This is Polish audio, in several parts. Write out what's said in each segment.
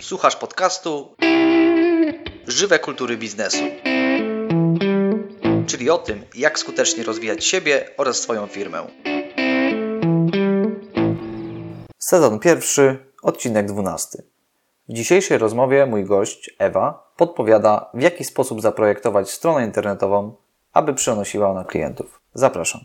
Słuchasz podcastu Żywe kultury biznesu. Czyli o tym, jak skutecznie rozwijać siebie oraz swoją firmę. Sezon pierwszy, odcinek dwunasty. W dzisiejszej rozmowie mój gość, Ewa, podpowiada, w jaki sposób zaprojektować stronę internetową, aby przynosiła ona klientów. Zapraszam.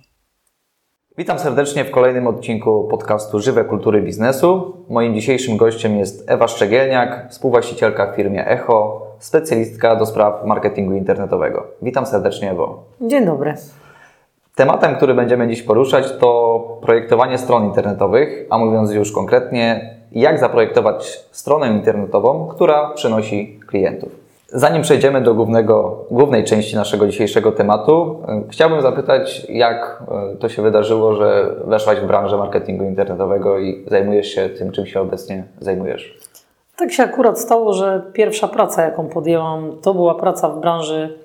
Witam serdecznie w kolejnym odcinku podcastu Żywe Kultury Biznesu. Moim dzisiejszym gościem jest Ewa Szczegielniak, współwłaścicielka w firmie Echo, specjalistka do spraw marketingu internetowego. Witam serdecznie, Ewo. Dzień dobry. Tematem, który będziemy dziś poruszać, to projektowanie stron internetowych, a mówiąc już konkretnie, jak zaprojektować stronę internetową, która przynosi klientów. Zanim przejdziemy do głównego, głównej części naszego dzisiejszego tematu, e, chciałbym zapytać, jak e, to się wydarzyło, że weszłaś w branżę marketingu internetowego i zajmujesz się tym, czym się obecnie zajmujesz? Tak się akurat stało, że pierwsza praca, jaką podjęłam, to była praca w branży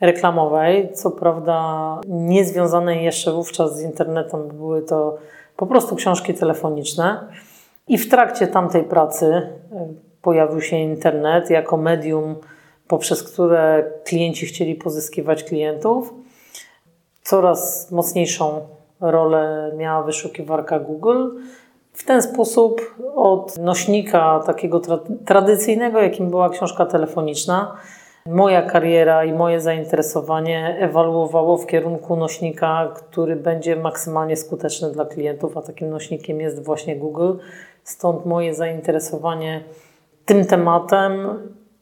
reklamowej. Co prawda, nie związanej jeszcze wówczas z internetem, były to po prostu książki telefoniczne. I w trakcie tamtej pracy e, pojawił się internet jako medium poprzez które klienci chcieli pozyskiwać klientów. Coraz mocniejszą rolę miała wyszukiwarka Google. W ten sposób od nośnika takiego tra tradycyjnego, jakim była książka telefoniczna, moja kariera i moje zainteresowanie ewaluowało w kierunku nośnika, który będzie maksymalnie skuteczny dla klientów, a takim nośnikiem jest właśnie Google. Stąd moje zainteresowanie tym tematem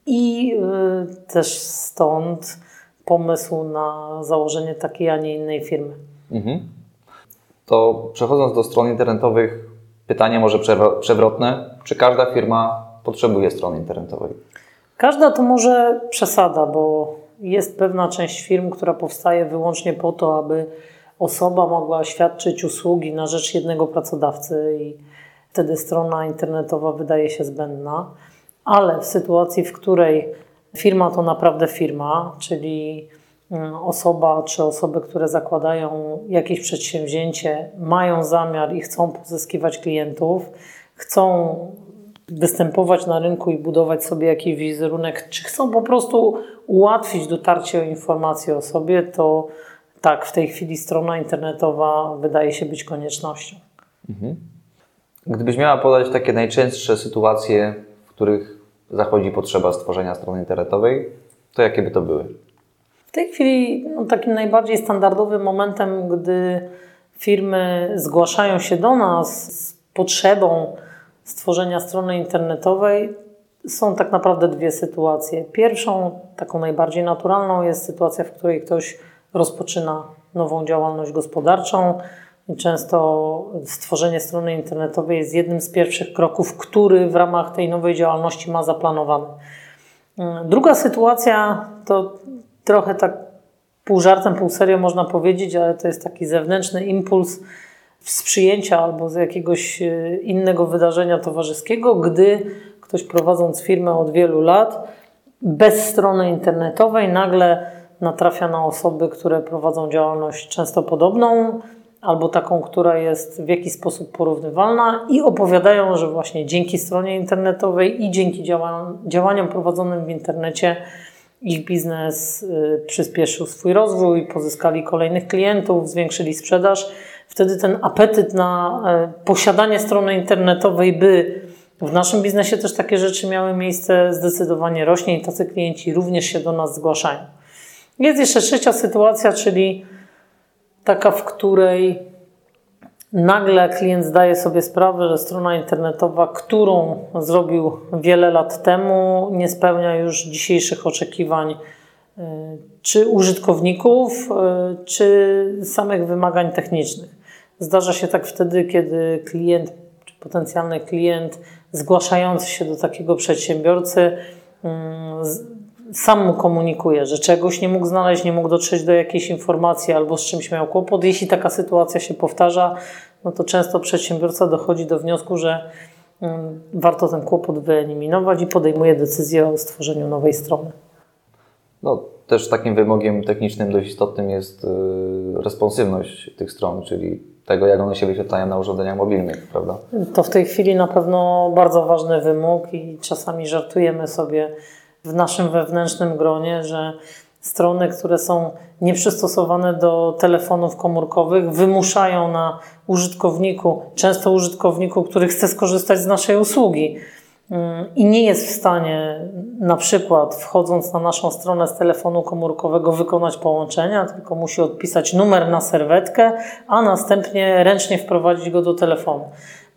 i y, też stąd pomysł na założenie takiej, a nie innej firmy. Mhm. To przechodząc do stron internetowych, pytanie może przewrotne. Czy każda firma potrzebuje strony internetowej? Każda to może przesada, bo jest pewna część firm, która powstaje wyłącznie po to, aby osoba mogła świadczyć usługi na rzecz jednego pracodawcy i wtedy strona internetowa wydaje się zbędna ale w sytuacji, w której firma to naprawdę firma, czyli mm, osoba czy osoby, które zakładają jakieś przedsięwzięcie, mają zamiar i chcą pozyskiwać klientów, chcą występować na rynku i budować sobie jakiś wizerunek, czy chcą po prostu ułatwić dotarcie o informacje o sobie, to tak, w tej chwili strona internetowa wydaje się być koniecznością. Mhm. Gdybyś miała podać takie najczęstsze sytuacje, których zachodzi potrzeba stworzenia strony internetowej, to jakie by to były? W tej chwili no, takim najbardziej standardowym momentem, gdy firmy zgłaszają się do nas z potrzebą stworzenia strony internetowej, są tak naprawdę dwie sytuacje. Pierwszą, taką najbardziej naturalną, jest sytuacja, w której ktoś rozpoczyna nową działalność gospodarczą, często stworzenie strony internetowej jest jednym z pierwszych kroków, który w ramach tej nowej działalności ma zaplanowany. Druga sytuacja to trochę tak pół żartem, pół serio można powiedzieć, ale to jest taki zewnętrzny impuls z przyjęcia albo z jakiegoś e, innego wydarzenia towarzyskiego, gdy ktoś prowadząc firmę od wielu lat bez strony internetowej nagle natrafia na osoby, które prowadzą działalność często podobną, albo taką, która jest w jakiś sposób porównywalna i opowiadają, że właśnie dzięki stronie internetowej i dzięki działaniom prowadzonym w internecie ich biznes y, przyspieszył swój rozwój, pozyskali kolejnych klientów, zwiększyli sprzedaż. Wtedy ten apetyt na y, posiadanie strony internetowej, by w naszym biznesie też takie rzeczy miały miejsce, zdecydowanie rośnie i tacy klienci również się do nas zgłaszają. Jest jeszcze trzecia sytuacja, czyli taka, w której nagle klient zdaje sobie sprawę, że strona internetowa, którą zrobił wiele lat temu, nie spełnia już dzisiejszych oczekiwań y, czy użytkowników, y, czy samych wymagań technicznych. Zdarza się tak wtedy, kiedy klient czy potencjalny klient zgłaszający się do takiego przedsiębiorcy y, sam mu komunikuje, że czegoś nie mógł znaleźć, nie mógł dotrzeć do jakiejś informacji albo z czymś miał kłopot. Jeśli taka sytuacja się powtarza, no to często przedsiębiorca dochodzi do wniosku, że mm, warto ten kłopot wyeliminować i podejmuje decyzję o stworzeniu nowej strony. No, też takim wymogiem technicznym dość istotnym jest y, responsywność tych stron, czyli tego, jak one się wyświetlają na urządzeniach mobilnych, prawda? To w tej chwili na pewno bardzo ważny wymóg i czasami żartujemy sobie w naszym wewnętrznym gronie, że strony, które są nieprzystosowane do telefonów komórkowych, wymuszają na użytkowniku, często użytkowniku, który chce skorzystać z naszej usługi mm, i nie jest w stanie na przykład wchodząc na naszą stronę z telefonu komórkowego wykonać połączenia, tylko musi odpisać numer na serwetkę, a następnie ręcznie wprowadzić go do telefonu.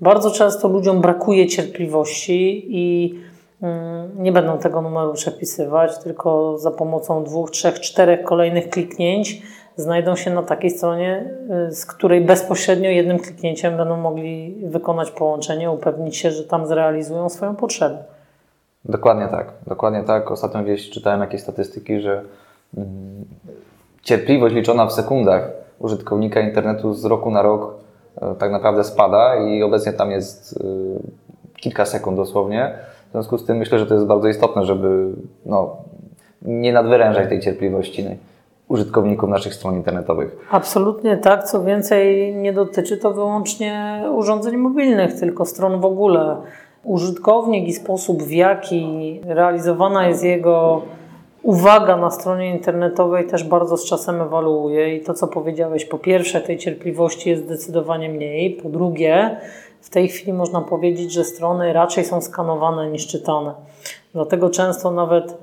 Bardzo często ludziom brakuje cierpliwości i nie będą tego numeru przepisywać, tylko za pomocą dwóch, trzech, czterech kolejnych kliknięć znajdą się na takiej stronie, y, z której bezpośrednio jednym kliknięciem będą mogli wykonać połączenie, upewnić się, że tam zrealizują swoją potrzebę. Dokładnie tak, dokładnie tak. Ostatnio gdzieś czytałem jakieś statystyki, że mm, cierpliwość liczona w sekundach użytkownika internetu z roku na rok y, tak naprawdę spada i obecnie tam jest y, kilka sekund dosłownie w związku z tym myślę, że to jest bardzo istotne, żeby no, nie nadwyrężać tej cierpliwości użytkowników naszych stron internetowych. Absolutnie tak. Co więcej, nie dotyczy to wyłącznie urządzeń mobilnych, tylko stron w ogóle. Użytkownik i sposób, w jaki realizowana jest jego uwaga na stronie internetowej też bardzo z czasem ewoluuje i to, co powiedziałeś, po pierwsze, tej cierpliwości jest zdecydowanie mniej, po drugie, w tej chwili można powiedzieć, że strony raczej są skanowane niż czytane. Dlatego często nawet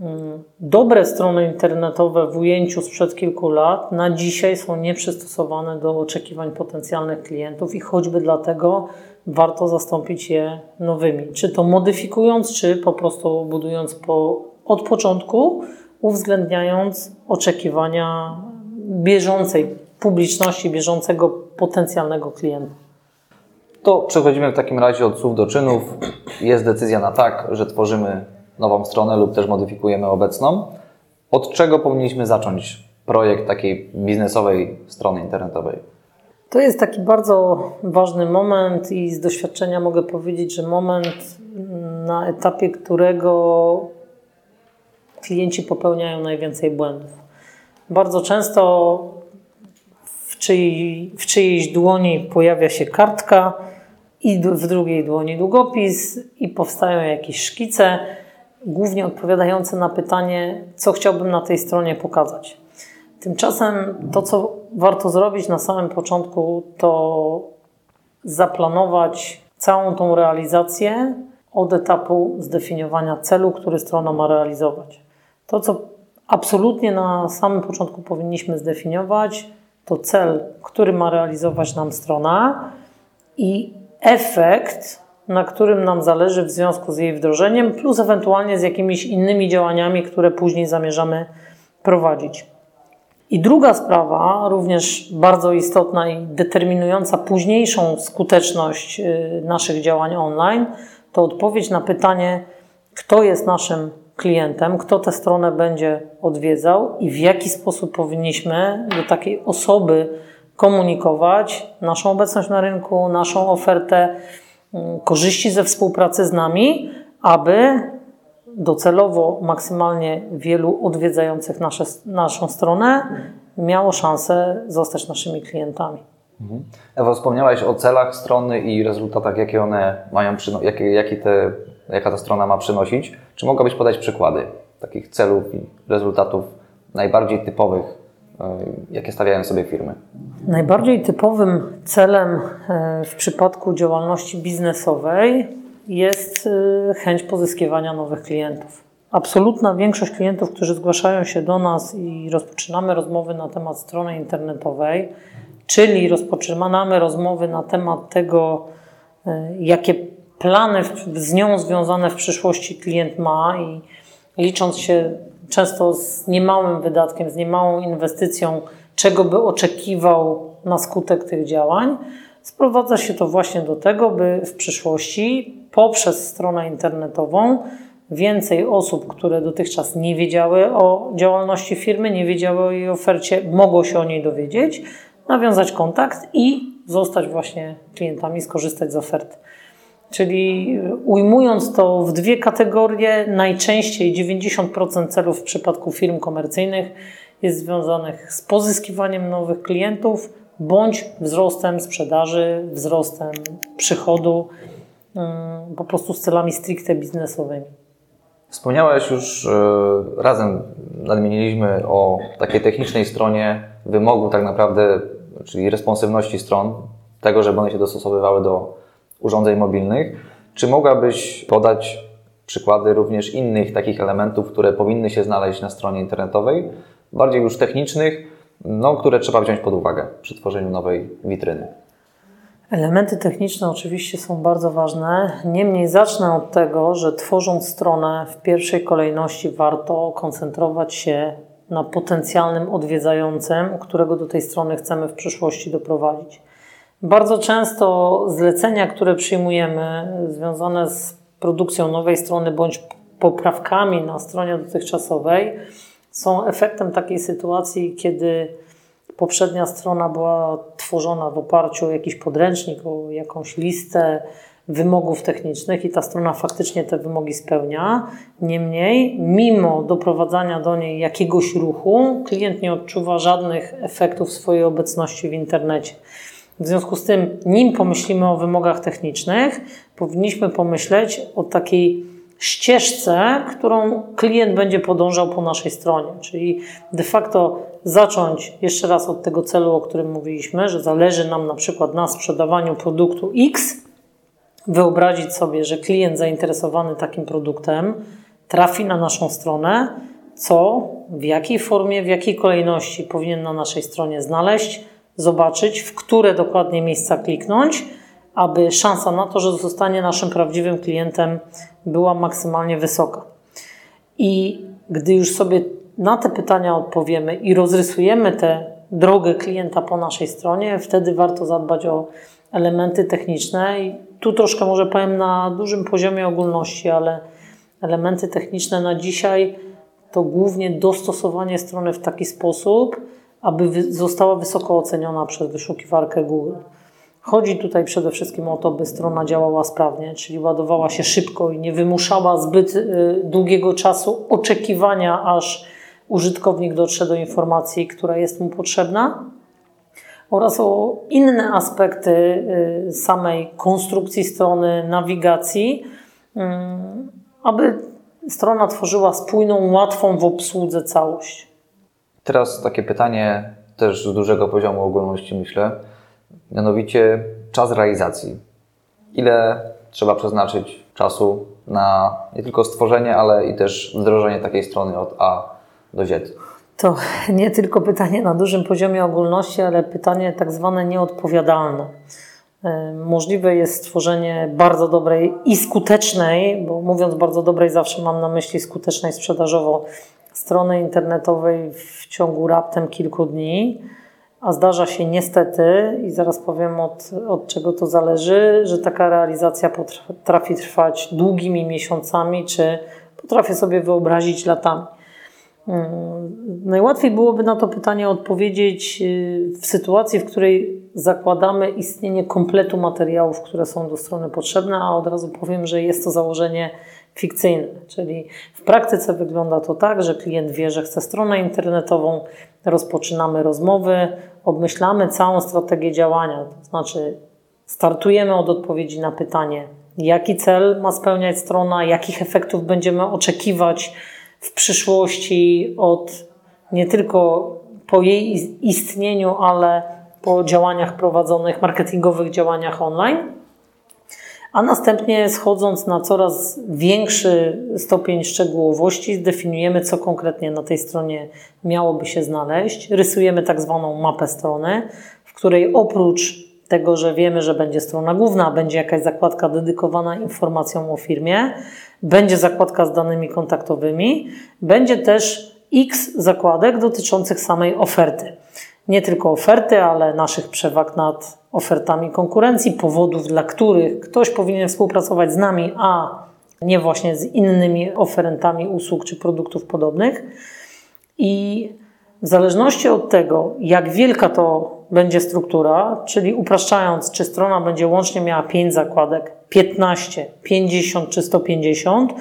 mm, dobre strony internetowe w ujęciu sprzed kilku lat na dzisiaj są nieprzystosowane do oczekiwań potencjalnych klientów i choćby dlatego warto zastąpić je nowymi. Czy to modyfikując, czy po prostu budując po, od początku, uwzględniając oczekiwania bieżącej publiczności, bieżącego potencjalnego klienta. To przechodzimy w takim razie od słów do czynów. Jest decyzja na tak, że tworzymy nową stronę lub też modyfikujemy obecną. Od czego powinniśmy zacząć projekt takiej biznesowej strony internetowej? To jest taki bardzo ważny moment i z doświadczenia mogę powiedzieć, że moment, na etapie którego klienci popełniają najwięcej błędów. Bardzo często w, czyj, w czyjejś dłoni pojawia się kartka, i w drugiej dłoni długopis i powstają jakieś szkice, głównie odpowiadające na pytanie, co chciałbym na tej stronie pokazać. Tymczasem to, co warto zrobić na samym początku, to zaplanować całą tą realizację od etapu zdefiniowania celu, który strona ma realizować. To, co absolutnie na samym początku powinniśmy zdefiniować, to cel, który ma realizować nam strona i efekt, na którym nam zależy w związku z jej wdrożeniem, plus ewentualnie z jakimiś innymi działaniami, które później zamierzamy prowadzić. I druga sprawa, również bardzo istotna i determinująca późniejszą skuteczność y, naszych działań online, to odpowiedź na pytanie, kto jest naszym klientem, kto tę stronę będzie odwiedzał i w jaki sposób powinniśmy do takiej osoby komunikować naszą obecność na rynku, naszą ofertę, mm, korzyści ze współpracy z nami, aby docelowo maksymalnie wielu odwiedzających nasze, naszą stronę miało szansę zostać naszymi klientami. Mhm. Ewa, wspomniałaś o celach strony i rezultatach, jakie one mają, jakie, jakie te, jaka ta strona ma przynosić. Czy mogłabyś podać przykłady takich celów i rezultatów najbardziej typowych jakie stawiają sobie firmy? Najbardziej typowym celem e, w przypadku działalności biznesowej jest e, chęć pozyskiwania nowych klientów. Absolutna większość klientów, którzy zgłaszają się do nas i rozpoczynamy rozmowy na temat strony internetowej, czyli rozpoczynamy rozmowy na temat tego, jakie plany z nią związane w przyszłości klient ma i licząc się często z niemałym wydatkiem, z niemałą inwestycją, czego by oczekiwał na skutek tych działań, sprowadza się to właśnie do tego, by w przyszłości poprzez stronę internetową więcej osób, które dotychczas nie wiedziały o działalności firmy, nie wiedziały o jej ofercie, mogło się o niej dowiedzieć, nawiązać kontakt i zostać właśnie klientami, skorzystać z oferty. Czyli ujmując to w dwie kategorie, najczęściej 90% celów w przypadku firm komercyjnych jest związanych z pozyskiwaniem nowych klientów bądź wzrostem sprzedaży, wzrostem przychodu, mm, po prostu z celami stricte biznesowymi. Wspomniałeś już, e, razem nadmieniliśmy o takiej technicznej stronie wymogu tak naprawdę, czyli responsywności stron, tego, żeby one się dostosowywały do urządzeń mobilnych. Czy mogłabyś podać przykłady również innych takich elementów, które powinny się znaleźć na stronie internetowej, bardziej już technicznych, no, które trzeba wziąć pod uwagę przy tworzeniu nowej witryny? Elementy techniczne oczywiście są bardzo ważne. Niemniej zacznę od tego, że tworząc stronę, w pierwszej kolejności warto koncentrować się na potencjalnym odwiedzającym, którego do tej strony chcemy w przyszłości doprowadzić. Bardzo często zlecenia, które przyjmujemy, związane z produkcją nowej strony bądź poprawkami na stronie dotychczasowej, są efektem takiej sytuacji, kiedy poprzednia strona była tworzona w oparciu o jakiś podręcznik, o jakąś listę wymogów technicznych i ta strona faktycznie te wymogi spełnia. Niemniej, mimo doprowadzania do niej jakiegoś ruchu, klient nie odczuwa żadnych efektów swojej obecności w internecie. W związku z tym, nim pomyślimy o wymogach technicznych, powinniśmy pomyśleć o takiej ścieżce, którą klient będzie podążał po naszej stronie. Czyli de facto zacząć jeszcze raz od tego celu, o którym mówiliśmy, że zależy nam na przykład na sprzedawaniu produktu X, wyobrazić sobie, że klient zainteresowany takim produktem trafi na naszą stronę, co, w jakiej formie, w jakiej kolejności powinien na naszej stronie znaleźć, zobaczyć, w które dokładnie miejsca kliknąć, aby szansa na to, że zostanie naszym prawdziwym klientem, była maksymalnie wysoka. I gdy już sobie na te pytania odpowiemy i rozrysujemy tę drogę klienta po naszej stronie, wtedy warto zadbać o elementy techniczne. I tu troszkę może powiem na dużym poziomie ogólności, ale elementy techniczne na dzisiaj to głównie dostosowanie strony w taki sposób, aby została wysoko oceniona przez wyszukiwarkę Google. Chodzi tutaj przede wszystkim o to, by strona działała sprawnie, czyli ładowała się szybko i nie wymuszała zbyt y, długiego czasu oczekiwania, aż użytkownik dotrze do informacji, która jest mu potrzebna, oraz o inne aspekty y, samej konstrukcji strony, nawigacji, y, aby strona tworzyła spójną, łatwą w obsłudze całość. Teraz takie pytanie też z dużego poziomu ogólności, myślę. Mianowicie czas realizacji. Ile trzeba przeznaczyć czasu na nie tylko stworzenie, ale i też wdrożenie takiej strony od A do Z? To nie tylko pytanie na dużym poziomie ogólności, ale pytanie tak zwane nieodpowiadalne. E, możliwe jest stworzenie bardzo dobrej i skutecznej, bo mówiąc bardzo dobrej, zawsze mam na myśli skutecznej sprzedażowo strony internetowej w ciągu raptem kilku dni, a zdarza się niestety, i zaraz powiem od, od czego to zależy, że taka realizacja potrafi trwać długimi miesiącami, czy potrafię sobie wyobrazić latami. Hmm, najłatwiej byłoby na to pytanie odpowiedzieć y, w sytuacji, w której zakładamy istnienie kompletu materiałów, które są do strony potrzebne, a od razu powiem, że jest to założenie fikcyjne. Czyli w praktyce wygląda to tak, że klient wie, że chce stronę internetową, rozpoczynamy rozmowy, obmyślamy całą strategię działania, to znaczy startujemy od odpowiedzi na pytanie, jaki cel ma spełniać strona, jakich efektów będziemy oczekiwać w przyszłości od nie tylko po jej istnieniu, ale po działaniach prowadzonych, marketingowych działaniach online a następnie schodząc na coraz większy stopień szczegółowości, zdefiniujemy, co konkretnie na tej stronie miałoby się znaleźć. Rysujemy tak zwaną mapę strony, w której oprócz tego, że wiemy, że będzie strona główna, będzie jakaś zakładka dedykowana informacjom o firmie, będzie zakładka z danymi kontaktowymi, będzie też X zakładek dotyczących samej oferty nie tylko oferty, ale naszych przewag nad ofertami konkurencji, powodów, dla których ktoś powinien współpracować z nami, a nie właśnie z innymi oferentami usług czy produktów podobnych. I w zależności od tego, jak wielka to będzie struktura, czyli upraszczając, czy strona będzie łącznie miała 5 zakładek, 15, 50 czy 150,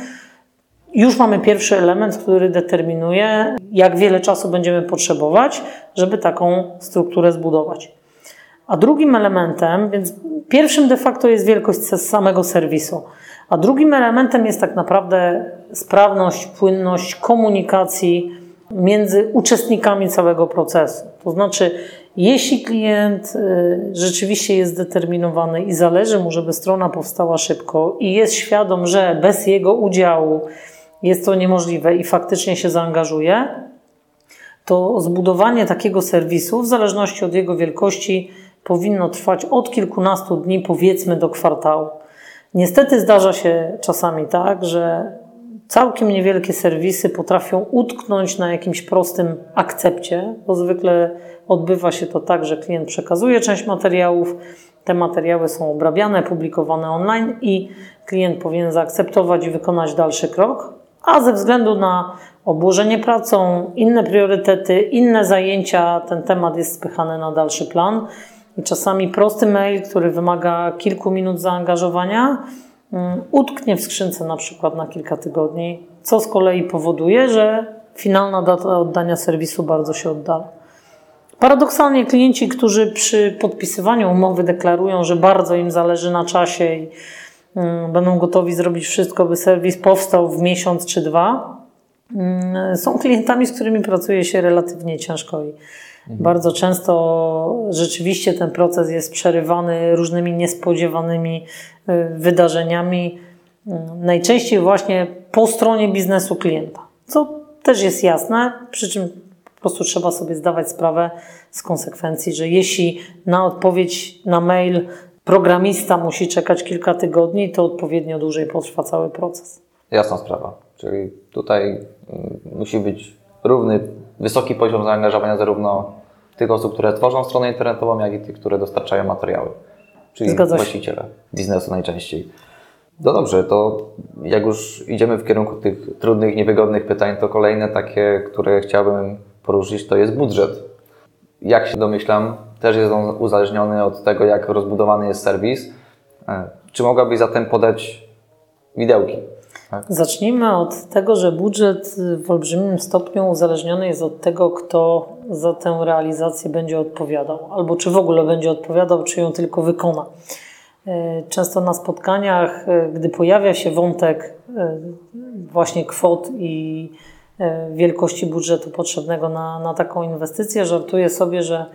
już mamy pierwszy element, który determinuje, jak wiele czasu będziemy potrzebować, żeby taką strukturę zbudować. A drugim elementem, więc pierwszym de facto jest wielkość samego serwisu, a drugim elementem jest tak naprawdę sprawność, płynność komunikacji między uczestnikami całego procesu. To znaczy, jeśli klient y, rzeczywiście jest zdeterminowany i zależy mu, żeby strona powstała szybko i jest świadom, że bez jego udziału jest to niemożliwe i faktycznie się zaangażuje, to zbudowanie takiego serwisu, w zależności od jego wielkości, powinno trwać od kilkunastu dni, powiedzmy do kwartału. Niestety zdarza się czasami tak, że całkiem niewielkie serwisy potrafią utknąć na jakimś prostym akcepcie, bo zwykle odbywa się to tak, że klient przekazuje część materiałów, te materiały są obrabiane, publikowane online i klient powinien zaakceptować i wykonać dalszy krok, a ze względu na obłożenie pracą, inne priorytety, inne zajęcia, ten temat jest spychany na dalszy plan. I czasami prosty mail, który wymaga kilku minut zaangażowania, mm, utknie w skrzynce na przykład na kilka tygodni, co z kolei powoduje, że finalna data oddania serwisu bardzo się oddala. Paradoksalnie klienci, którzy przy podpisywaniu umowy deklarują, że bardzo im zależy na czasie i będą gotowi zrobić wszystko, by serwis powstał w miesiąc czy dwa, mm, są klientami, z którymi pracuje się relatywnie ciężko i Mhm. Bardzo często rzeczywiście ten proces jest przerywany różnymi niespodziewanymi y, wydarzeniami, y, najczęściej właśnie po stronie biznesu klienta, co też jest jasne, przy czym po prostu trzeba sobie zdawać sprawę z konsekwencji, że jeśli na odpowiedź na mail programista musi czekać kilka tygodni, to odpowiednio dłużej potrwa cały proces. Jasna sprawa. Czyli tutaj mm, musi być równy wysoki poziom zaangażowania zarówno tych osób, które tworzą stronę internetową, jak i tych, które dostarczają materiały. Czyli Zgadza właściciele biznesu najczęściej. No dobrze, to jak już idziemy w kierunku tych trudnych, niewygodnych pytań, to kolejne takie, które chciałbym poruszyć, to jest budżet. Jak się domyślam, też jest on uzależniony od tego, jak rozbudowany jest serwis. E, czy mogłabyś zatem podać widełki? Tak. Zacznijmy od tego, że budżet w olbrzymim stopniu uzależniony jest od tego, kto za tę realizację będzie odpowiadał, albo czy w ogóle będzie odpowiadał, czy ją tylko wykona. E, często na spotkaniach, e, gdy pojawia się wątek właśnie kwot i wielkości budżetu potrzebnego na, na taką inwestycję, żartuję sobie, że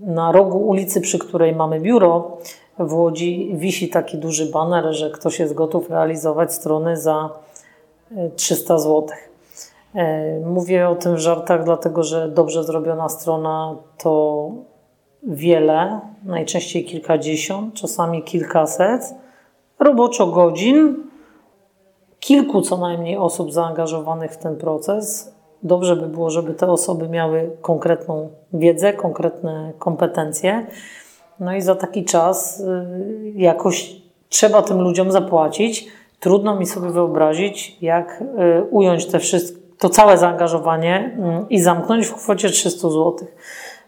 na rogu ulicy, przy której mamy biuro, w Łodzi wisi taki duży baner, że ktoś jest gotów realizować strony za 300 e, zł. E, mówię o tym w żartach, dlatego że dobrze zrobiona strona to wiele, najczęściej kilkadziesiąt, czasami kilkaset roboczo godzin, kilku co najmniej osób zaangażowanych w ten proces. Dobrze by było, żeby te osoby miały konkretną wiedzę, konkretne kompetencje. No i za taki czas y, jakoś trzeba tym ludziom zapłacić. Trudno mi sobie wyobrazić, jak y, ująć te to całe zaangażowanie mm, i zamknąć w kwocie 300 zł.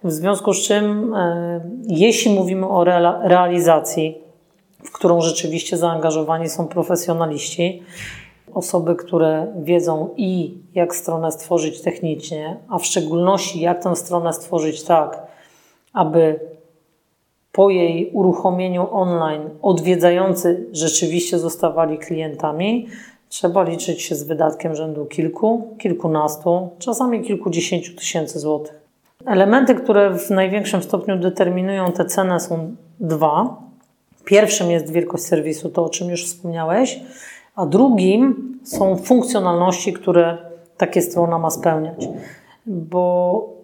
W związku z czym, y, jeśli mówimy o realizacji, w którą rzeczywiście zaangażowani są profesjonaliści, osoby, które wiedzą i jak stronę stworzyć technicznie, a w szczególności jak tę stronę stworzyć tak, aby po jej uruchomieniu online odwiedzający rzeczywiście zostawali klientami, trzeba liczyć się z wydatkiem rzędu kilku, kilkunastu, czasami kilkudziesięciu tysięcy złotych. Elementy, które w największym stopniu determinują tę cenę są dwa. Pierwszym jest wielkość serwisu, to o czym już wspomniałeś, a drugim są funkcjonalności, które takie strona ma spełniać. Bo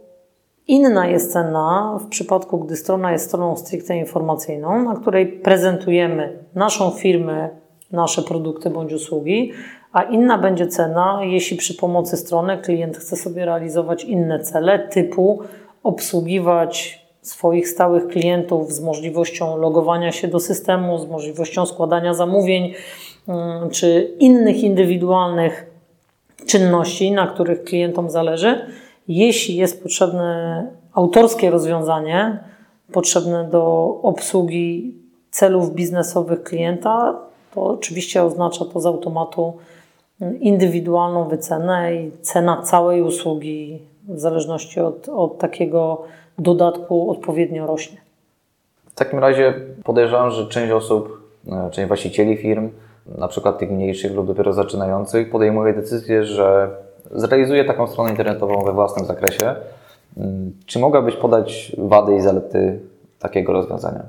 Inna jest cena w przypadku, gdy strona jest stroną stricte informacyjną, na której prezentujemy naszą firmę, nasze produkty bądź usługi, a inna będzie cena, jeśli przy pomocy strony klient chce sobie realizować inne cele, typu obsługiwać swoich stałych klientów z możliwością logowania się do systemu, z możliwością składania zamówień czy innych indywidualnych czynności, na których klientom zależy jeśli jest potrzebne autorskie rozwiązanie, potrzebne do obsługi celów biznesowych klienta, to oczywiście oznacza to z automatu indywidualną wycenę i cena całej usługi w zależności od, od takiego dodatku odpowiednio rośnie. W takim razie podejrzewam, że część osób, e, część właścicieli firm, na przykład tych mniejszych lub dopiero zaczynających, podejmuje decyzję, że zrealizuje taką stronę internetową we własnym zakresie. Mm, czy mogłabyś podać wady i zalety takiego rozwiązania?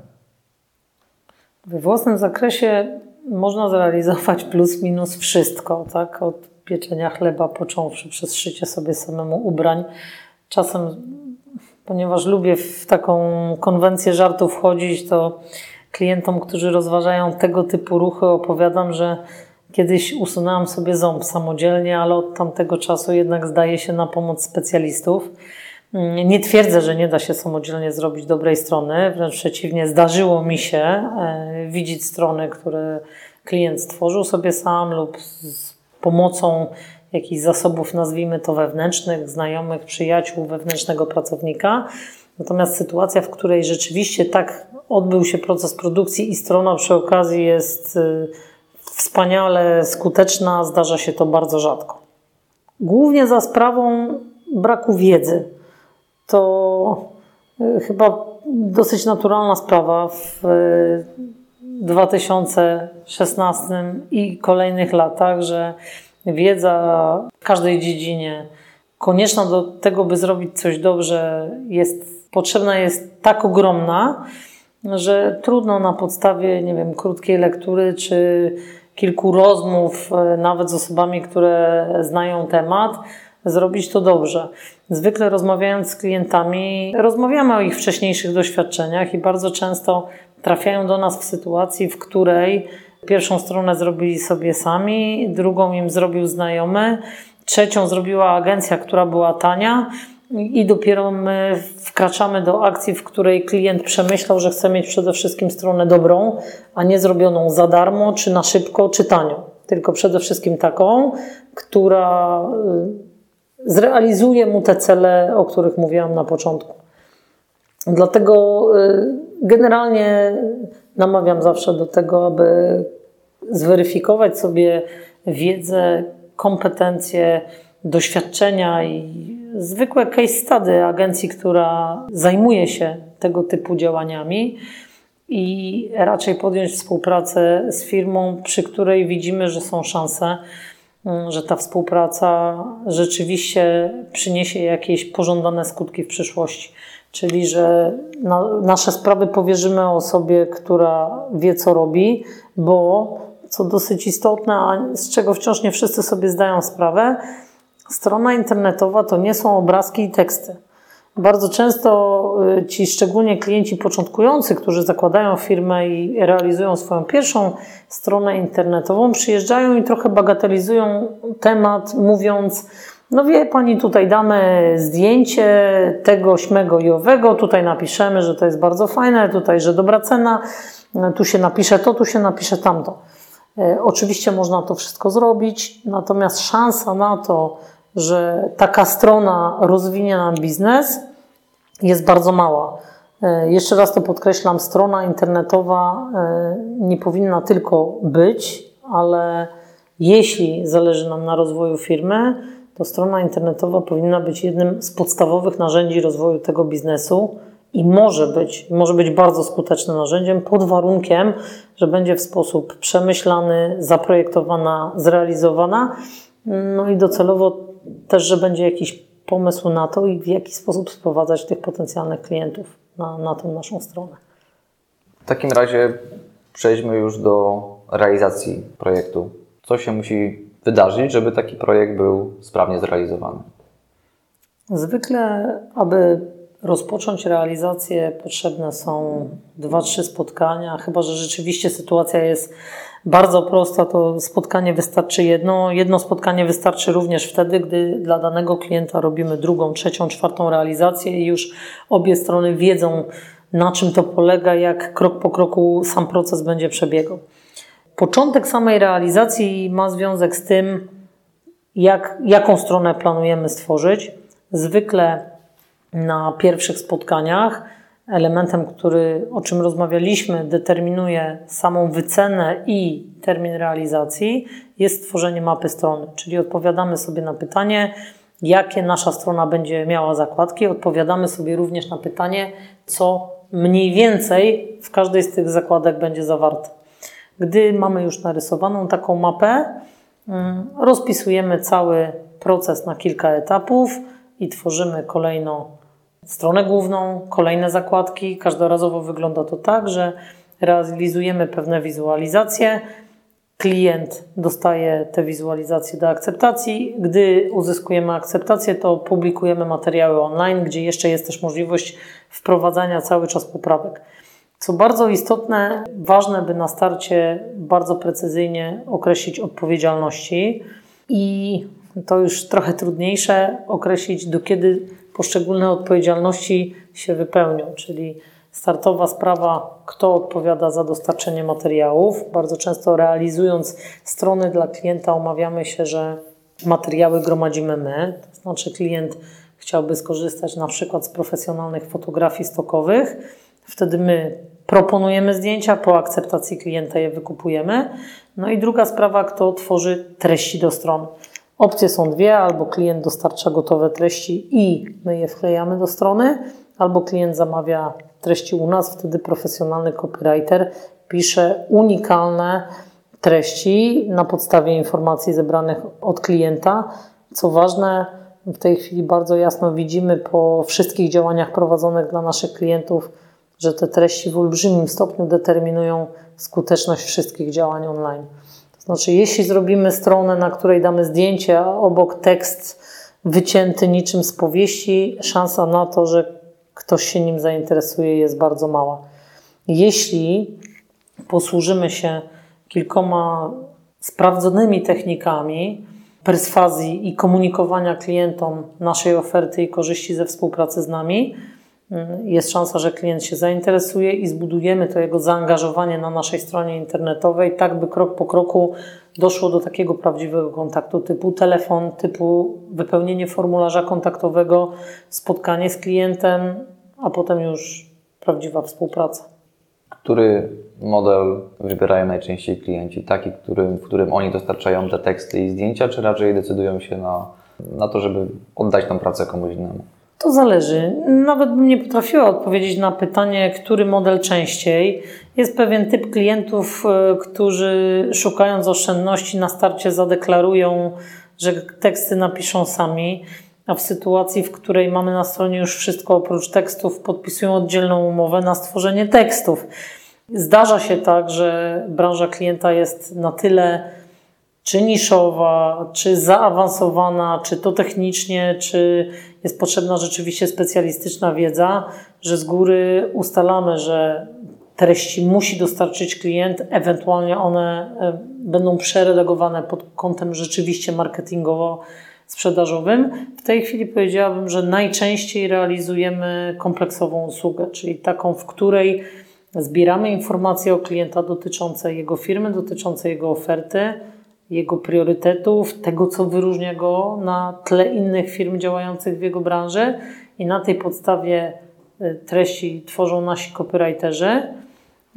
We własnym zakresie można zrealizować plus minus wszystko, tak? Od pieczenia chleba począwszy przez szycie sobie samemu ubrań. Czasem, ponieważ lubię w taką konwencję żartów wchodzić, to klientom, którzy rozważają tego typu ruchy, opowiadam, że kiedyś usunęłam sobie ząb samodzielnie, ale od tamtego czasu jednak zdaje się na pomoc specjalistów. Nie twierdzę, że nie da się samodzielnie zrobić dobrej strony, wręcz przeciwnie, zdarzyło mi się e, widzieć strony, które klient stworzył sobie sam lub z pomocą jakichś zasobów, nazwijmy to wewnętrznych, znajomych, przyjaciół, wewnętrznego pracownika. Natomiast sytuacja, w której rzeczywiście tak odbył się proces produkcji i strona przy okazji jest y, wspaniale skuteczna, zdarza się to bardzo rzadko. Głównie za sprawą braku wiedzy. To y, chyba dosyć naturalna sprawa w 2016 y, i kolejnych latach, że wiedza w każdej dziedzinie konieczna do tego, by zrobić coś dobrze, jest potrzebna jest tak ogromna, że trudno na podstawie, nie wiem, krótkiej lektury czy kilku rozmów, e, nawet z osobami, które znają temat, zrobić to dobrze. Zwykle rozmawiając z klientami, rozmawiamy o ich wcześniejszych doświadczeniach i bardzo często trafiają do nas w sytuacji, w której pierwszą stronę zrobili sobie sami, drugą im zrobił znajomy, trzecią zrobiła agencja, która była tania, i dopiero my wkraczamy do akcji, w której klient przemyślał, że chce mieć przede wszystkim stronę dobrą, a nie zrobioną za darmo, czy na szybko, czy tanio. Tylko przede wszystkim taką, która y, zrealizuje mu te cele, o których mówiłam na początku. Dlatego y, generalnie namawiam zawsze do tego, aby zweryfikować sobie wiedzę, kompetencje, doświadczenia i zwykłe case study agencji, która zajmuje się tego typu działaniami i raczej podjąć współpracę z firmą, przy której widzimy, że są szanse, że ta współpraca rzeczywiście przyniesie jakieś pożądane skutki w przyszłości. Czyli, że na, nasze sprawy powierzymy osobie, która wie, co robi, bo co dosyć istotne, a z czego wciąż nie wszyscy sobie zdają sprawę, Strona internetowa to nie są obrazki i teksty. Bardzo często y, ci szczególnie klienci początkujący, którzy zakładają firmę i realizują swoją pierwszą stronę internetową, przyjeżdżają i trochę bagatelizują temat, mówiąc: No wie pani, tutaj damy zdjęcie tego, śmego i owego, tutaj napiszemy, że to jest bardzo fajne, tutaj, że dobra cena, tu się napisze to, tu się napisze tamto. Y, oczywiście można to wszystko zrobić, natomiast szansa na to, że taka strona rozwinie nam biznes, jest bardzo mała. E, jeszcze raz to podkreślam, strona internetowa e, nie powinna tylko być, ale jeśli zależy nam na rozwoju firmy, to strona internetowa powinna być jednym z podstawowych narzędzi rozwoju tego biznesu i może być, może być bardzo skutecznym narzędziem pod warunkiem, że będzie w sposób przemyślany, zaprojektowana, zrealizowana, no i docelowo też, że będzie jakiś pomysł na to i w jaki sposób sprowadzać tych potencjalnych klientów na, na tą naszą stronę. W takim razie przejdźmy już do realizacji projektu. Co się musi wydarzyć, żeby taki projekt był sprawnie zrealizowany? Zwykle, aby rozpocząć realizację, potrzebne są dwa, trzy spotkania, chyba że rzeczywiście sytuacja jest bardzo prosta, to spotkanie wystarczy jedno. Jedno spotkanie wystarczy również wtedy, gdy dla danego klienta robimy drugą, trzecią, czwartą realizację i już obie strony wiedzą, na czym to polega, jak krok po kroku sam proces będzie przebiegał. Początek samej realizacji ma związek z tym, jak, jaką stronę planujemy stworzyć. Zwykle na pierwszych spotkaniach elementem, który, o czym rozmawialiśmy, determinuje samą wycenę i termin realizacji, jest stworzenie mapy strony. Czyli odpowiadamy sobie na pytanie, jakie nasza strona będzie miała zakładki. Odpowiadamy sobie również na pytanie, co mniej więcej w każdej z tych zakładek będzie zawarte. Gdy mamy już narysowaną taką mapę, mm, rozpisujemy cały proces na kilka etapów i tworzymy kolejną stronę główną, kolejne zakładki. Każdorazowo wygląda to tak, że realizujemy pewne wizualizacje. Klient dostaje te wizualizacje do akceptacji. Gdy uzyskujemy akceptację, to publikujemy materiały online, gdzie jeszcze jest też możliwość wprowadzania cały czas poprawek. Co bardzo istotne, ważne, by na starcie bardzo precyzyjnie określić odpowiedzialności i to już trochę trudniejsze określić, do kiedy poszczególne odpowiedzialności się wypełnią, czyli startowa sprawa, kto odpowiada za dostarczenie materiałów. Bardzo często realizując strony dla klienta, omawiamy się, że materiały gromadzimy my, to znaczy klient chciałby skorzystać na przykład z profesjonalnych fotografii stokowych, wtedy my proponujemy zdjęcia, po akceptacji klienta je wykupujemy. No i druga sprawa, kto tworzy treści do strony. Opcje są dwie, albo klient dostarcza gotowe treści i my je wklejamy do strony, albo klient zamawia treści u nas, wtedy profesjonalny copywriter pisze unikalne treści na podstawie informacji zebranych od klienta. Co ważne, w tej chwili bardzo jasno widzimy po wszystkich działaniach prowadzonych dla naszych klientów, że te treści w olbrzymim stopniu determinują skuteczność wszystkich działań online. Znaczy, jeśli zrobimy stronę, na której damy zdjęcie, a obok tekst wycięty niczym z powieści, szansa na to, że ktoś się nim zainteresuje, jest bardzo mała. Jeśli posłużymy się kilkoma sprawdzonymi technikami perswazji i komunikowania klientom naszej oferty i korzyści ze współpracy z nami, jest szansa, że klient się zainteresuje i zbudujemy to jego zaangażowanie na naszej stronie internetowej, tak by krok po kroku doszło do takiego prawdziwego kontaktu typu telefon, typu wypełnienie formularza kontaktowego, spotkanie z klientem, a potem już prawdziwa współpraca. Który model wybierają najczęściej klienci? Taki, którym, w którym oni dostarczają te teksty i zdjęcia, czy raczej decydują się na, na to, żeby oddać tą pracę komuś innemu? To zależy. Nawet bym nie potrafiła odpowiedzieć na pytanie, który model częściej. Jest pewien typ klientów, e, którzy szukając oszczędności na starcie zadeklarują, że teksty napiszą sami, a w sytuacji, w której mamy na stronie już wszystko oprócz tekstów, podpisują oddzielną umowę na stworzenie tekstów. Zdarza się tak, że branża klienta jest na tyle czy niszowa, czy zaawansowana, czy to technicznie, czy jest potrzebna rzeczywiście specjalistyczna wiedza, że z góry ustalamy, że treści musi dostarczyć klient, ewentualnie one e, będą przeredagowane pod kątem rzeczywiście marketingowo-sprzedażowym. W tej chwili powiedziałabym, że najczęściej realizujemy kompleksową usługę, czyli taką, w której zbieramy informacje o klienta dotyczące jego firmy, dotyczące jego oferty, jego priorytetów, tego, co wyróżnia go na tle innych firm działających w jego branży i na tej podstawie y, treści tworzą nasi copywriterzy,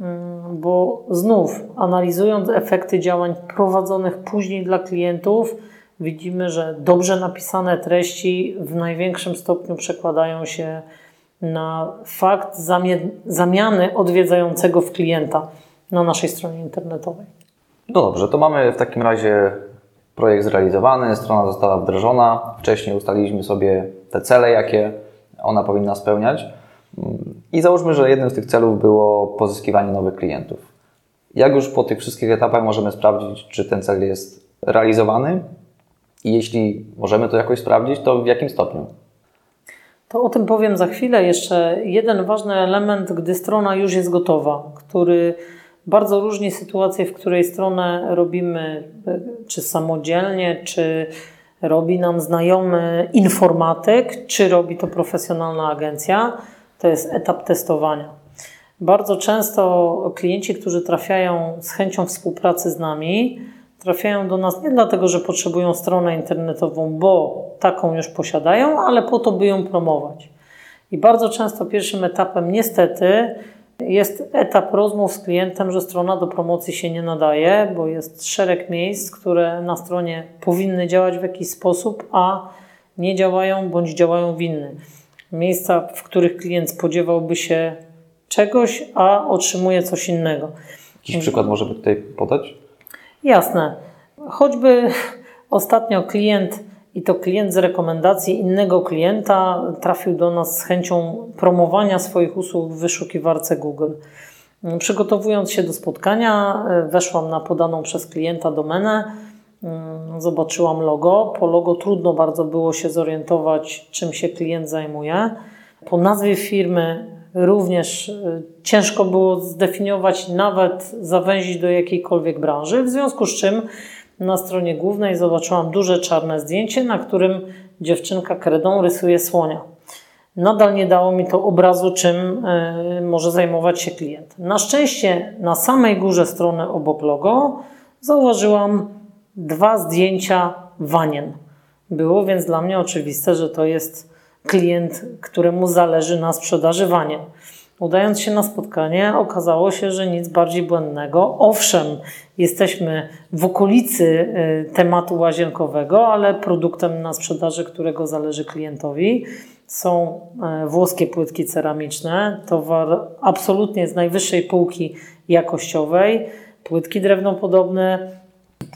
mm, bo znów analizując efekty działań prowadzonych później dla klientów, widzimy, że dobrze napisane treści w największym stopniu przekładają się na fakt zamiany odwiedzającego w klienta na naszej stronie internetowej. No dobrze, to mamy w takim razie projekt zrealizowany, strona została wdrożona. Wcześniej ustaliliśmy sobie te cele, jakie ona powinna spełniać. I załóżmy, że jednym z tych celów było pozyskiwanie nowych klientów. Jak już po tych wszystkich etapach możemy sprawdzić, czy ten cel jest realizowany? I jeśli możemy to jakoś sprawdzić, to w jakim stopniu? To o tym powiem za chwilę. Jeszcze jeden ważny element, gdy strona już jest gotowa, który bardzo różni sytuacje, w której stronę robimy czy samodzielnie, czy robi nam znajomy informatyk, czy robi to profesjonalna agencja. To jest etap testowania. Bardzo często klienci, którzy trafiają z chęcią współpracy z nami, trafiają do nas nie dlatego, że potrzebują stronę internetową, bo taką już posiadają, ale po to, by ją promować. I bardzo często pierwszym etapem, niestety, jest etap rozmów z klientem, że strona do promocji się nie nadaje, bo jest szereg miejsc, które na stronie powinny działać w jakiś sposób, a nie działają bądź działają w inny. Miejsca, w których klient spodziewałby się czegoś, a otrzymuje coś innego. Jakiś przykład możemy tutaj podać? Jasne. Choćby ostatnio klient, i to klient z rekomendacji innego klienta, trafił do nas z chęcią promowania swoich usług w wyszukiwarce Google. Przygotowując się do spotkania, weszłam na podaną przez klienta domenę, zobaczyłam logo. Po logo trudno bardzo było się zorientować, czym się klient zajmuje. Po nazwie firmy również y, ciężko było zdefiniować, nawet zawęzić do jakiejkolwiek branży, w związku z czym na stronie głównej zobaczyłam duże czarne zdjęcie, na którym dziewczynka kredą rysuje słonia. Nadal nie dało mi to obrazu, czym y, może zajmować się klient. Na szczęście na samej górze strony obok logo zauważyłam dwa zdjęcia wanien. Było więc dla mnie oczywiste, że to jest klient, któremu zależy na sprzedaży wanien. Udając się na spotkanie, okazało się, że nic bardziej błędnego. Owszem, jesteśmy w okolicy y, tematu łazienkowego, ale produktem na sprzedaży, którego zależy klientowi, są e, włoskie płytki ceramiczne, towar absolutnie z najwyższej półki jakościowej, płytki drewnopodobne,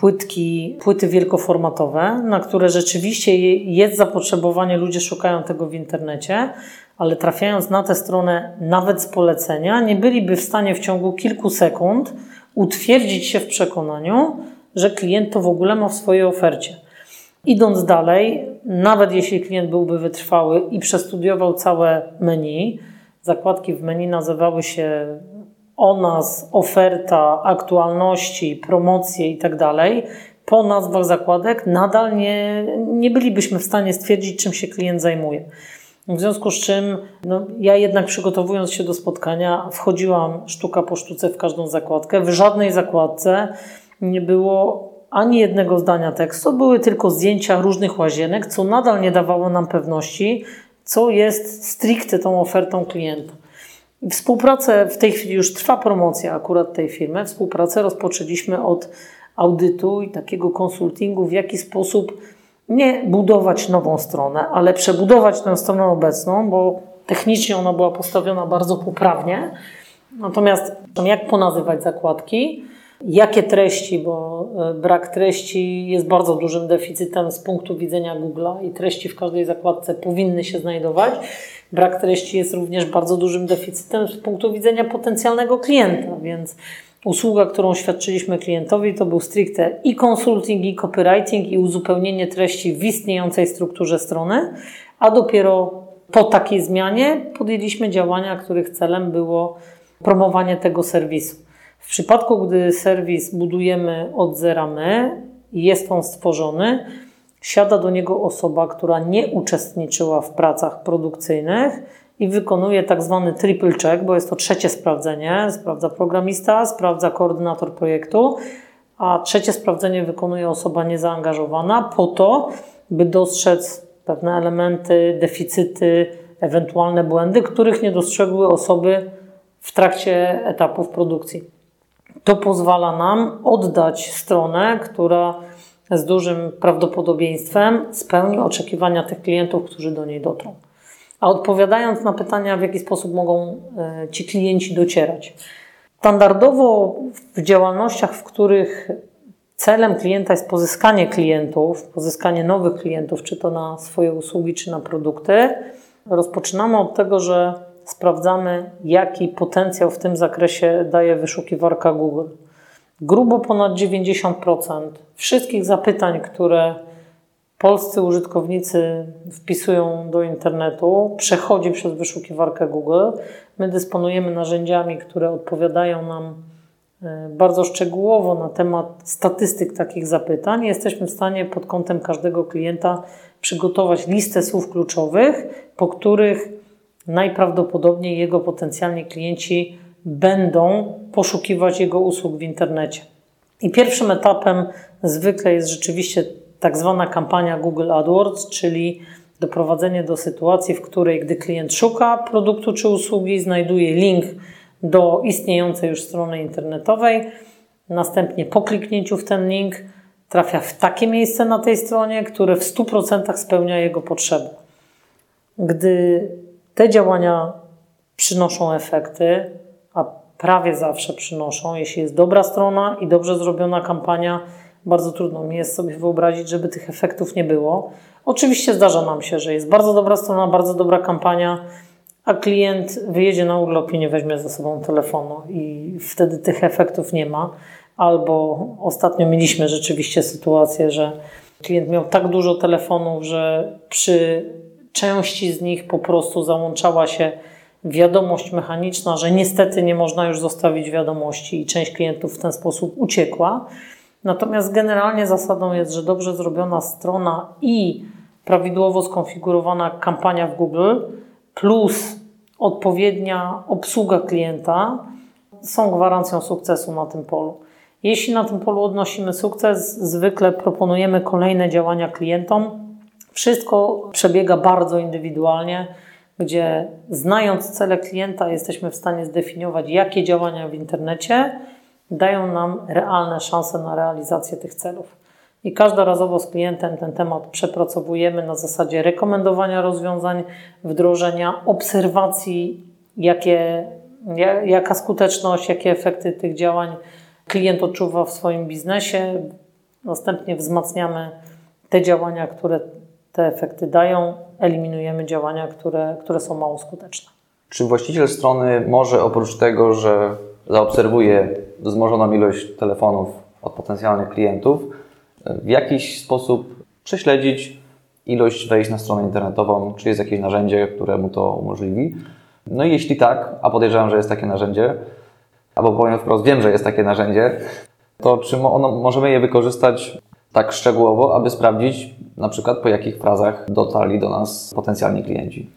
płytki, płyty wielkoformatowe, na które rzeczywiście jest zapotrzebowanie, ludzie szukają tego w internecie, ale trafiając na tę stronę nawet z polecenia, nie byliby w stanie w ciągu kilku sekund utwierdzić się w przekonaniu, że klient to w ogóle ma w swojej ofercie. Idąc dalej, nawet jeśli klient byłby wytrwały i przestudiował całe menu, zakładki w menu nazywały się o nas, oferta, aktualności, promocje itd., tak po nazwach zakładek nadal nie, nie bylibyśmy w stanie stwierdzić, czym się klient zajmuje. W związku z czym no, ja jednak przygotowując się do spotkania, wchodziłam sztuka po sztuce w każdą zakładkę. W żadnej zakładce nie było ani jednego zdania tekstu, były tylko zdjęcia różnych łazienek, co nadal nie dawało nam pewności, co jest stricte tą ofertą klienta. Współpracę, w tej chwili już trwa promocja akurat tej firmy. Współpracę rozpoczęliśmy od audytu i takiego konsultingu, w jaki sposób nie budować nową stronę, ale przebudować tę stronę obecną, bo technicznie ona była postawiona bardzo poprawnie. Natomiast jak ponazywać zakładki, jakie treści, bo e, brak treści jest bardzo dużym deficytem z punktu widzenia Google'a i treści w każdej zakładce powinny się znajdować. Brak treści jest również bardzo dużym deficytem z punktu widzenia potencjalnego klienta, więc usługa, którą świadczyliśmy klientowi, to był stricte i consulting, i copywriting, i uzupełnienie treści w istniejącej strukturze strony, a dopiero po takiej zmianie podjęliśmy działania, których celem było promowanie tego serwisu. W przypadku, gdy serwis budujemy od zera my, jest on stworzony, siada do niego osoba, która nie uczestniczyła w pracach produkcyjnych i wykonuje tak zwany triple check, bo jest to trzecie sprawdzenie. Sprawdza programista, sprawdza koordynator projektu, a trzecie sprawdzenie wykonuje osoba niezaangażowana po to, by dostrzec pewne elementy, deficyty, ewentualne błędy, których nie dostrzegły osoby w trakcie etapów produkcji. To pozwala nam oddać stronę, która z dużym prawdopodobieństwem spełni oczekiwania tych klientów, którzy do niej dotrą. A odpowiadając na pytania, w jaki sposób mogą e, ci klienci docierać. Standardowo w działalnościach, w których celem klienta jest pozyskanie klientów, pozyskanie nowych klientów, czy to na swoje usługi, czy na produkty, rozpoczynamy od tego, że sprawdzamy, jaki potencjał w tym zakresie daje wyszukiwarka Google. Grubo ponad 90% wszystkich zapytań, które polscy użytkownicy wpisują do internetu, przechodzi przez wyszukiwarkę Google. My dysponujemy narzędziami, które odpowiadają nam e, bardzo szczegółowo na temat statystyk takich zapytań. Jesteśmy w stanie pod kątem każdego klienta przygotować listę słów kluczowych, po których najprawdopodobniej jego potencjalni klienci będą poszukiwać jego usług w internecie. I pierwszym etapem zwykle jest rzeczywiście tak zwana kampania Google AdWords, czyli doprowadzenie do sytuacji, w której gdy klient szuka produktu czy usługi, znajduje link do istniejącej już strony internetowej, następnie po kliknięciu w ten link trafia w takie miejsce na tej stronie, które w 100% spełnia jego potrzeby. Gdy te działania przynoszą efekty, a prawie zawsze przynoszą, jeśli jest dobra strona i dobrze zrobiona kampania, bardzo trudno mi jest sobie wyobrazić, żeby tych efektów nie było. Oczywiście zdarza nam się, że jest bardzo dobra strona, bardzo dobra kampania, a klient wyjedzie na urlop i nie weźmie ze sobą telefonu i wtedy tych efektów nie ma. Albo ostatnio mieliśmy rzeczywiście sytuację, że klient miał tak dużo telefonów, że przy części z nich po prostu załączała się wiadomość mechaniczna, że niestety nie można już zostawić wiadomości i część klientów w ten sposób uciekła. Natomiast generalnie zasadą jest, że dobrze zrobiona strona i prawidłowo skonfigurowana kampania w Google plus odpowiednia obsługa klienta są gwarancją sukcesu na tym polu. Jeśli na tym polu odnosimy sukces, zwykle proponujemy kolejne działania klientom. Wszystko przebiega bardzo indywidualnie, gdzie znając cele klienta, jesteśmy w stanie zdefiniować, jakie działania w internecie dają nam realne szanse na realizację tych celów. I każdorazowo z klientem ten temat przepracowujemy na zasadzie rekomendowania rozwiązań, wdrożenia, obserwacji, jakie, jaka skuteczność, jakie efekty tych działań klient odczuwa w swoim biznesie. Następnie wzmacniamy te działania, które te efekty dają, eliminujemy działania, które, które są mało skuteczne. Czy właściciel strony może oprócz tego, że zaobserwuje wzmożoną ilość telefonów od potencjalnych klientów, w jakiś sposób prześledzić ilość wejść na stronę internetową, czy jest jakieś narzędzie, które mu to umożliwi. No i jeśli tak, a podejrzewam, że jest takie narzędzie, albo powiem wprost, wiem, że jest takie narzędzie, to czy ono, możemy je wykorzystać tak szczegółowo, aby sprawdzić na przykład po jakich frazach dotarli do nas potencjalni klienci?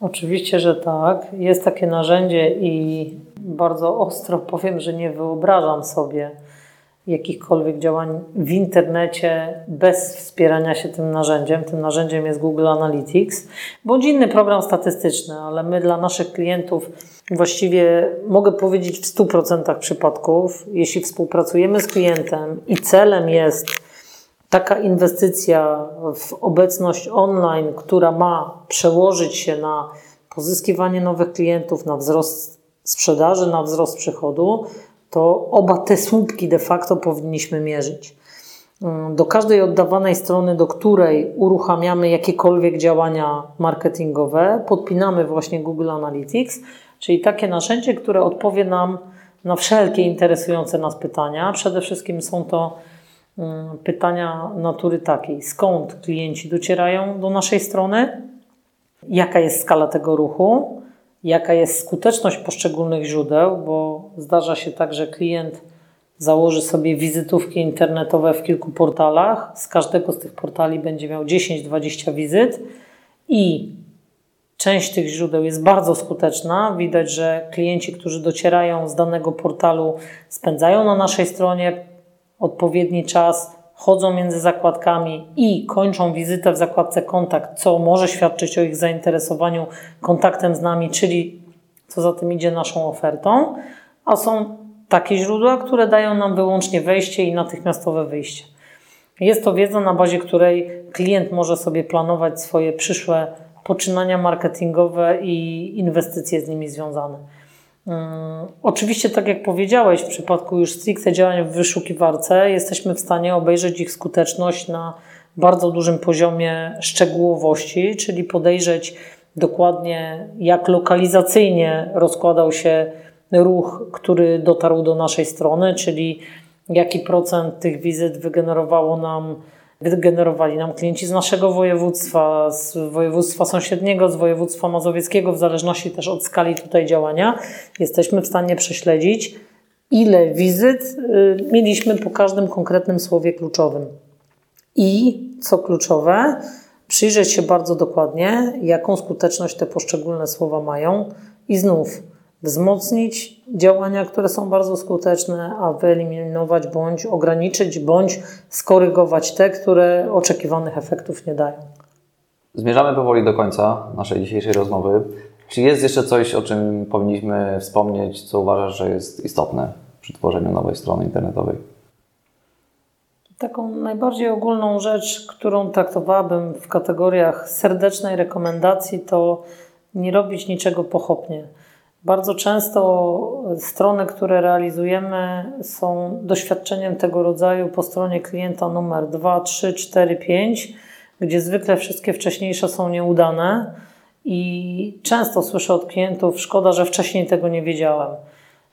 Oczywiście, że tak. Jest takie narzędzie i bardzo ostro powiem, że nie wyobrażam sobie, jakichkolwiek działań w internecie bez wspierania się tym narzędziem. Tym narzędziem jest Google Analytics, bądź inny program statystyczny, ale my dla naszych klientów właściwie mogę powiedzieć w 100% przypadków, jeśli współpracujemy z klientem i celem jest taka inwestycja w obecność online, która ma przełożyć się na pozyskiwanie nowych klientów, na wzrost sprzedaży, na wzrost przychodu, to oba te słupki de facto powinniśmy mierzyć. Mm, do każdej oddawanej strony, do której uruchamiamy jakiekolwiek działania marketingowe, podpinamy właśnie Google Analytics, czyli takie narzędzie, które odpowie nam na wszelkie interesujące nas pytania. Przede wszystkim są to mm, pytania natury takiej: skąd klienci docierają do naszej strony, jaka jest skala tego ruchu, jaka jest skuteczność poszczególnych źródeł, bo zdarza się tak, że klient założy sobie wizytówki internetowe w kilku portalach, z każdego z tych portali będzie miał 10-20 wizyt i część tych źródeł jest bardzo skuteczna. Widać, że klienci, którzy docierają z danego portalu, spędzają na naszej stronie odpowiedni czas, chodzą między zakładkami i kończą wizytę w zakładce kontakt, co może świadczyć o ich zainteresowaniu kontaktem z nami, czyli co za tym idzie naszą ofertą, a są takie źródła, które dają nam wyłącznie wejście i natychmiastowe wyjście. Jest to wiedza, na bazie której klient może sobie planować swoje przyszłe poczynania marketingowe i inwestycje z nimi związane. Mm, oczywiście, tak jak powiedziałeś, w przypadku już stricte działań w wyszukiwarce, jesteśmy w stanie obejrzeć ich skuteczność na bardzo dużym poziomie szczegółowości, czyli podejrzeć dokładnie, jak lokalizacyjnie rozkładał się ruch, który dotarł do naszej strony, czyli jaki procent tych wizyt wygenerowało nam wygenerowali nam klienci z naszego województwa, z województwa sąsiedniego, z województwa mazowieckiego, w zależności też od skali tutaj działania, jesteśmy w stanie prześledzić, ile wizyt y, mieliśmy po każdym konkretnym słowie kluczowym. I co kluczowe, przyjrzeć się bardzo dokładnie, jaką skuteczność te poszczególne słowa mają, i znów wzmocnić działania, które są bardzo skuteczne, a wyeliminować bądź ograniczyć, bądź skorygować te, które oczekiwanych efektów nie dają. Zmierzamy powoli do końca naszej dzisiejszej rozmowy. Czy jest jeszcze coś, o czym powinniśmy wspomnieć, co uważasz, że jest istotne przy tworzeniu nowej strony internetowej? Taką najbardziej ogólną rzecz, którą traktowałabym w kategoriach serdecznej rekomendacji, to nie robić niczego pochopnie. Bardzo często strony, które realizujemy, są doświadczeniem tego rodzaju po stronie klienta numer 2, 3, 4, 5, gdzie zwykle wszystkie wcześniejsze są nieudane i często słyszę od klientów: Szkoda, że wcześniej tego nie wiedziałem.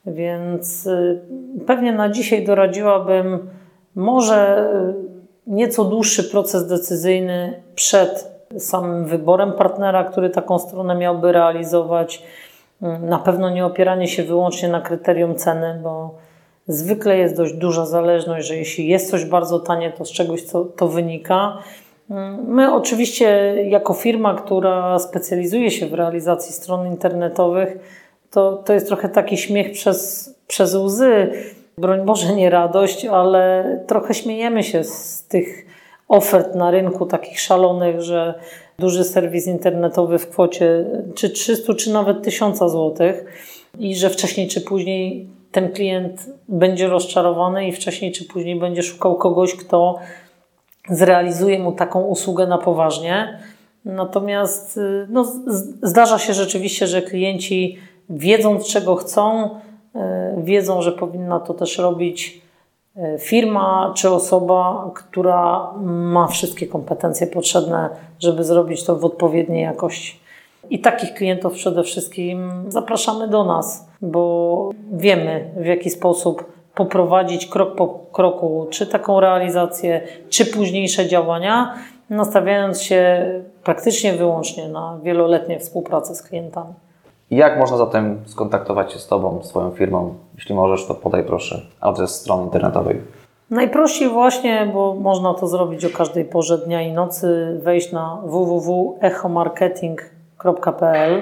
Więc y, pewnie na dzisiaj doradziłabym może y, nieco dłuższy proces decyzyjny przed samym wyborem partnera, który taką stronę miałby realizować. Na pewno nie opieranie się wyłącznie na kryterium ceny, bo zwykle jest dość duża zależność, że jeśli jest coś bardzo tanie, to z czegoś co to wynika. My oczywiście jako firma, która specjalizuje się w realizacji stron internetowych, to, to jest trochę taki śmiech przez, przez łzy. Broń Boże, nie radość, ale trochę śmiejemy się z tych ofert na rynku takich szalonych, że duży serwis internetowy w kwocie czy 300, czy nawet 1000 złotych i że wcześniej czy później ten klient będzie rozczarowany i wcześniej czy później będzie szukał kogoś, kto zrealizuje mu taką usługę na poważnie. Natomiast no, zdarza się rzeczywiście, że klienci wiedząc czego chcą, e, wiedzą, że powinna to też robić firma czy osoba, która ma wszystkie kompetencje potrzebne, żeby zrobić to w odpowiedniej jakości. I takich klientów przede wszystkim zapraszamy do nas, bo wiemy w jaki sposób poprowadzić krok po kroku, czy taką realizację, czy późniejsze działania, nastawiając się praktycznie wyłącznie na wieloletnie współpracę z klientami. Jak można zatem skontaktować się z Tobą, swoją firmą? Jeśli możesz, to podaj proszę adres strony internetowej. Najprościej właśnie, bo można to zrobić o każdej porze dnia i nocy, wejść na www.echomarketing.pl.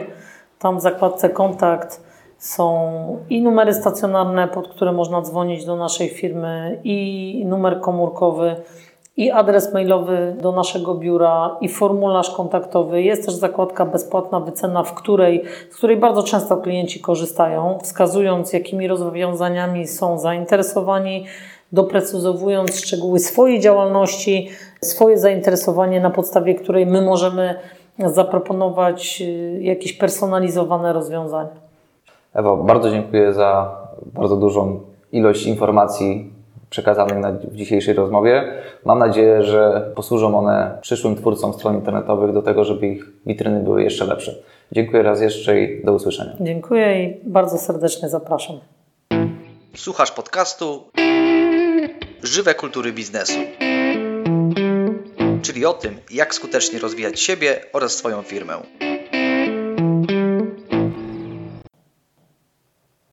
Tam w zakładce kontakt są i numery stacjonarne, pod które można dzwonić do naszej firmy, i numer komórkowy, i adres mailowy do naszego biura, i formularz kontaktowy. Jest też zakładka bezpłatna wycena, w której, z której bardzo często klienci korzystają, wskazując, jakimi rozwiązaniami są zainteresowani, doprecyzowując szczegóły swojej działalności, swoje zainteresowanie, na podstawie której my możemy zaproponować y, jakieś personalizowane rozwiązania. Ewo, bardzo dziękuję za bardzo dużą ilość informacji przekazanych w dzisiejszej rozmowie. Mam nadzieję, że posłużą one przyszłym twórcom stron internetowych do tego, żeby ich witryny były jeszcze lepsze. Dziękuję raz jeszcze i do usłyszenia. Dziękuję i bardzo serdecznie zapraszam. Słuchasz podcastu Żywe kultury biznesu. Czyli o tym, jak skutecznie rozwijać siebie oraz swoją firmę.